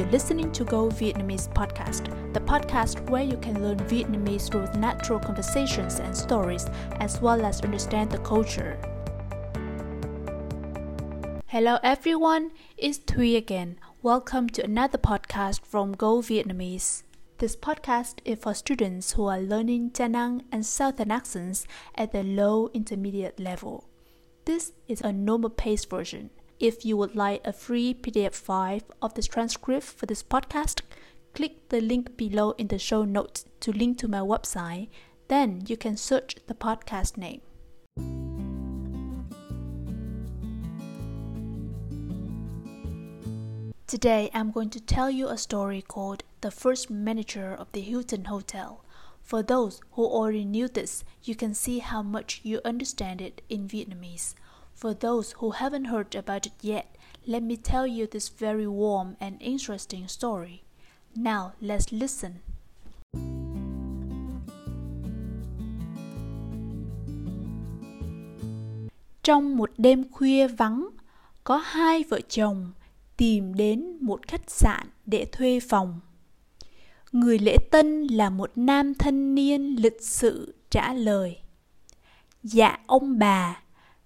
You're listening to Go Vietnamese podcast, the podcast where you can learn Vietnamese through natural conversations and stories, as well as understand the culture. Hello everyone, it's Thuy again. Welcome to another podcast from Go Vietnamese. This podcast is for students who are learning Da Nang and Southern accents at the low intermediate level. This is a normal pace version. If you would like a free PDF file of the transcript for this podcast, click the link below in the show notes to link to my website. Then you can search the podcast name. Today I'm going to tell you a story called The First Manager of the Hilton Hotel. For those who already knew this, you can see how much you understand it in Vietnamese. For those who haven't heard about it yet, let me tell you this very warm and interesting story. Now let's listen. Trong một đêm khuya vắng, có hai vợ chồng tìm đến một khách sạn để thuê phòng. Người lễ tân là một nam thanh niên lịch sự trả lời. Dạ ông bà,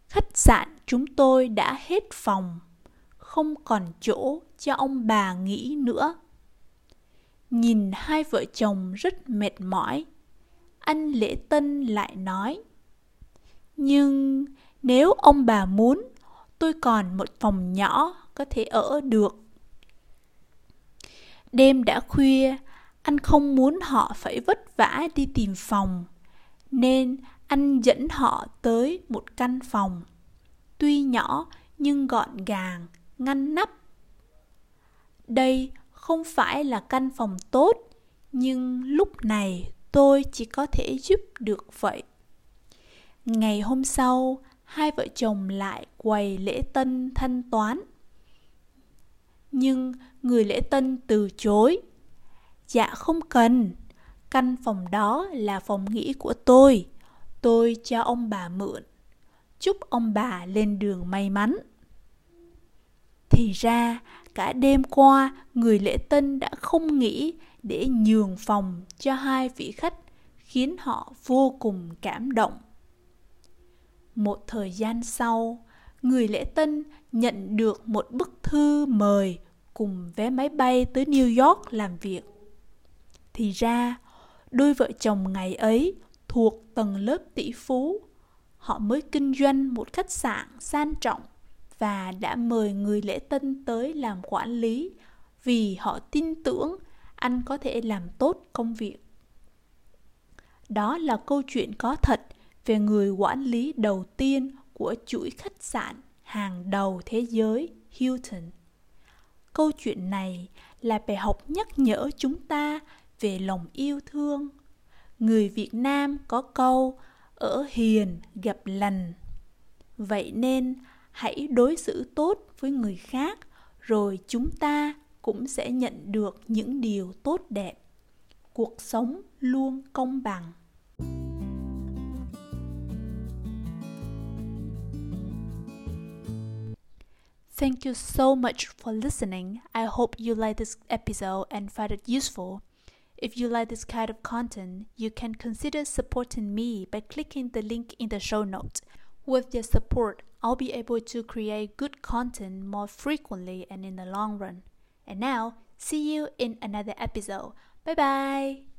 khách sạn chúng tôi đã hết phòng, không còn chỗ cho ông bà nghỉ nữa. Nhìn hai vợ chồng rất mệt mỏi, anh lễ tân lại nói. Nhưng nếu ông bà muốn, tôi còn một phòng nhỏ có thể ở được. Đêm đã khuya, anh không muốn họ phải vất vả đi tìm phòng, nên anh dẫn họ tới một căn phòng. Tuy nhỏ nhưng gọn gàng, ngăn nắp. Đây không phải là căn phòng tốt, nhưng lúc này tôi chỉ có thể giúp được vậy. Ngày hôm sau, hai vợ chồng lại quầy lễ tân thanh toán nhưng người lễ tân từ chối dạ không cần căn phòng đó là phòng nghỉ của tôi tôi cho ông bà mượn. Chúc ông bà lên đường may mắn. Thì ra cả đêm qua người lễ tân đã không nghĩ để nhường phòng cho hai vị khách khiến họ vô cùng cảm động. Một thời gian sau người lễ tân nhận được một bức thư mời cùng vé máy bay tới New York làm việc. Thì ra, đôi vợ chồng ngày ấy thuộc tầng lớp tỷ phú. Họ mới kinh doanh một khách sạn sang trọng và đã mời người lễ tân tới làm quản lý vì họ tin tưởng anh có thể làm tốt công việc. Đó là câu chuyện có thật về người quản lý đầu tiên của chuỗi khách sạn hàng đầu thế giới, Hilton. Câu chuyện này là bài học nhắc nhở chúng ta về lòng yêu thương. Người Việt Nam có câu, ở hiền gặp lành. Vậy nên, hãy đối xử tốt với người khác, rồi chúng ta cũng sẽ nhận được những điều tốt đẹp. Cuộc sống luôn công bằng. Thank you so much for listening. I hope you like this episode and find it useful. If you like this kind of content, you can consider supporting me by clicking the link in the show notes. With your support, I'll be able to create good content more frequently and in the long run. And now, see you in another episode. Bye bye.